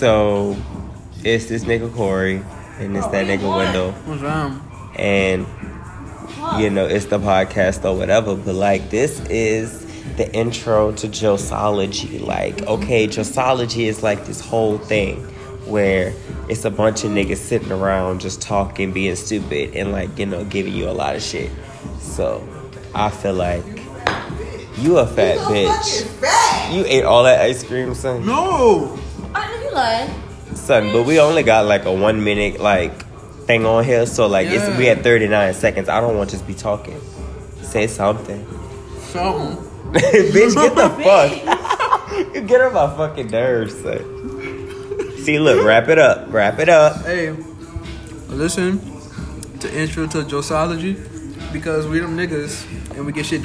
So it's this nigga Corey and it's that nigga Wendell. What's wrong? And you know, it's the podcast or whatever, but like this is the intro to Josology. Like, okay, Josology is like this whole thing where it's a bunch of niggas sitting around just talking, being stupid, and like, you know, giving you a lot of shit. So I feel like you a fat bitch. You ate all that ice cream, son. No. I know you lying. Son, but we only got like a one minute like thing on here, so like it's we Yeah. at thirty nine seconds. I don't want to just be talking. Say something. Something. Bitch, get the fuck. you get on my fucking nerves, son. See, look, wrap it up. Wrap it up. Hey, listen to intro to Josology because we them niggas and we get shit